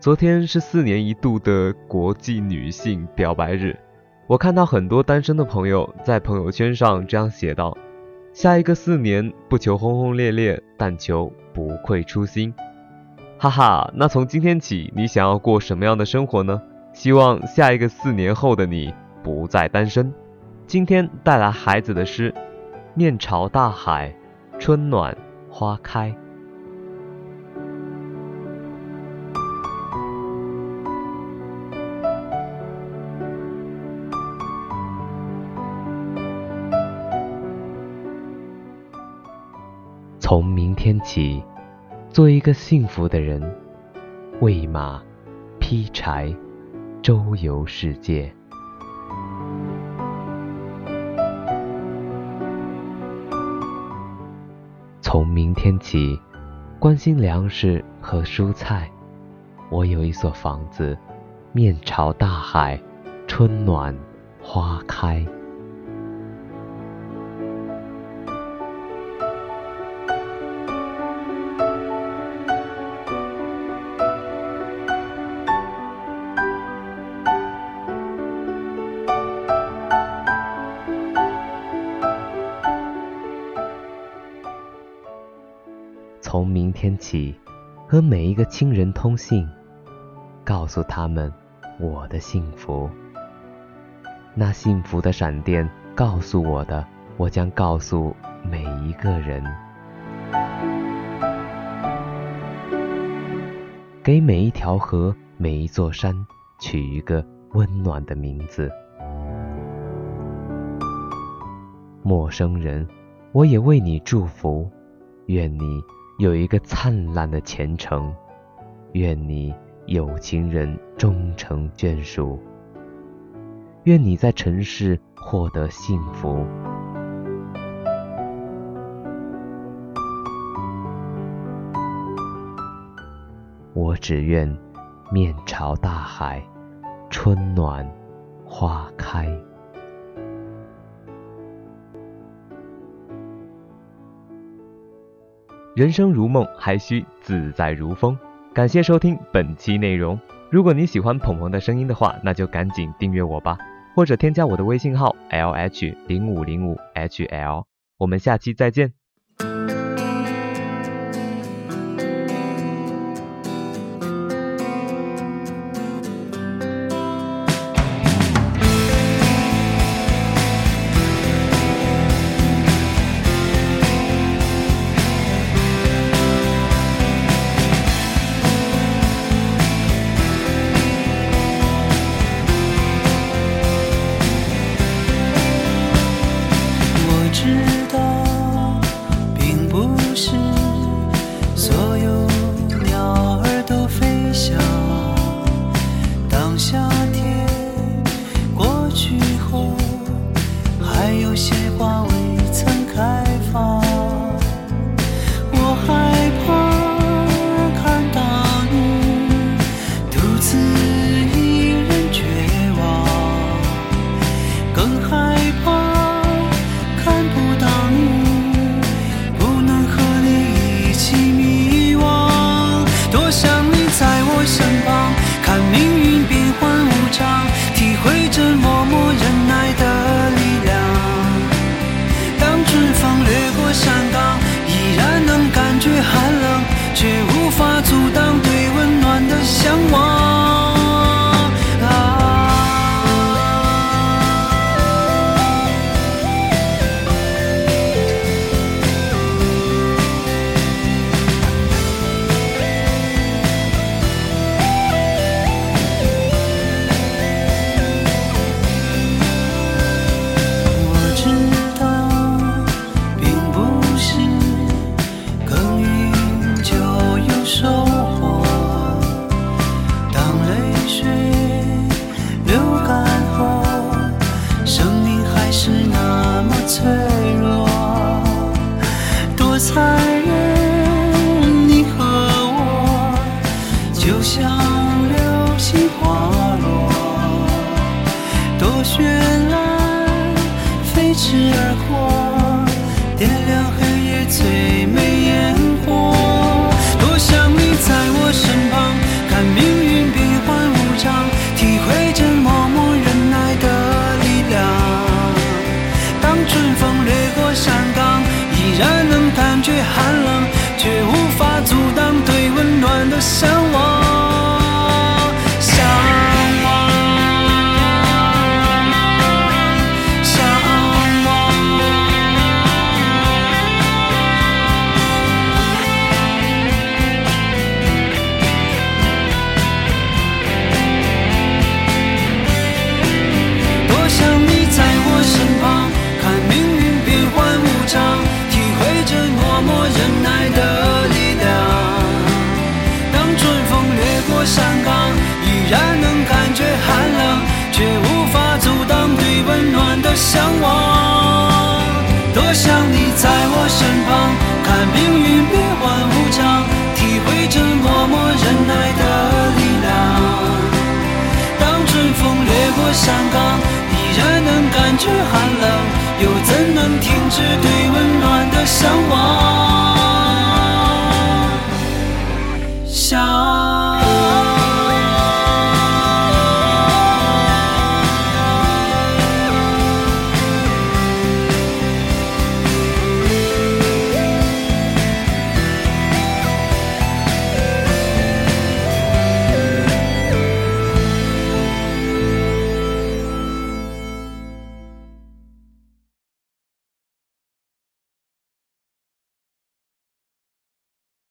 昨天是四年一度的国际女性表白日，我看到很多单身的朋友在朋友圈上这样写道：“下一个四年不求轰轰烈烈，但求不愧初心。”哈哈，那从今天起，你想要过什么样的生活呢？希望下一个四年后的你不再单身。今天带来孩子的诗：面朝大海，春暖花开。从明天起，做一个幸福的人，喂马，劈柴，周游世界。从明天起，关心粮食和蔬菜。我有一所房子，面朝大海，春暖花开。从明天起，和每一个亲人通信，告诉他们我的幸福。那幸福的闪电告诉我的，我将告诉每一个人。给每一条河、每一座山取一个温暖的名字。陌生人，我也为你祝福，愿你。有一个灿烂的前程，愿你有情人终成眷属，愿你在尘世获得幸福。我只愿面朝大海，春暖花开。人生如梦，还需自在如风。感谢收听本期内容。如果你喜欢鹏鹏的声音的话，那就赶紧订阅我吧，或者添加我的微信号 l h 零五零五 h l。我们下期再见。心花落多绚烂飞驰而过点亮黑夜最美烟火。多想你在我身旁看命运变幻无常体会这默默忍耐的力量。当春风掠过山岗依然能感觉寒冷却无法阻挡对温暖的向往。山岗依然能感觉寒冷却无法阻挡对温暖的向往多想你在我身旁看命运变幻无常体会这默默忍耐的力量当春风掠过山岗依然能感觉寒冷又怎能停止对温暖的向往？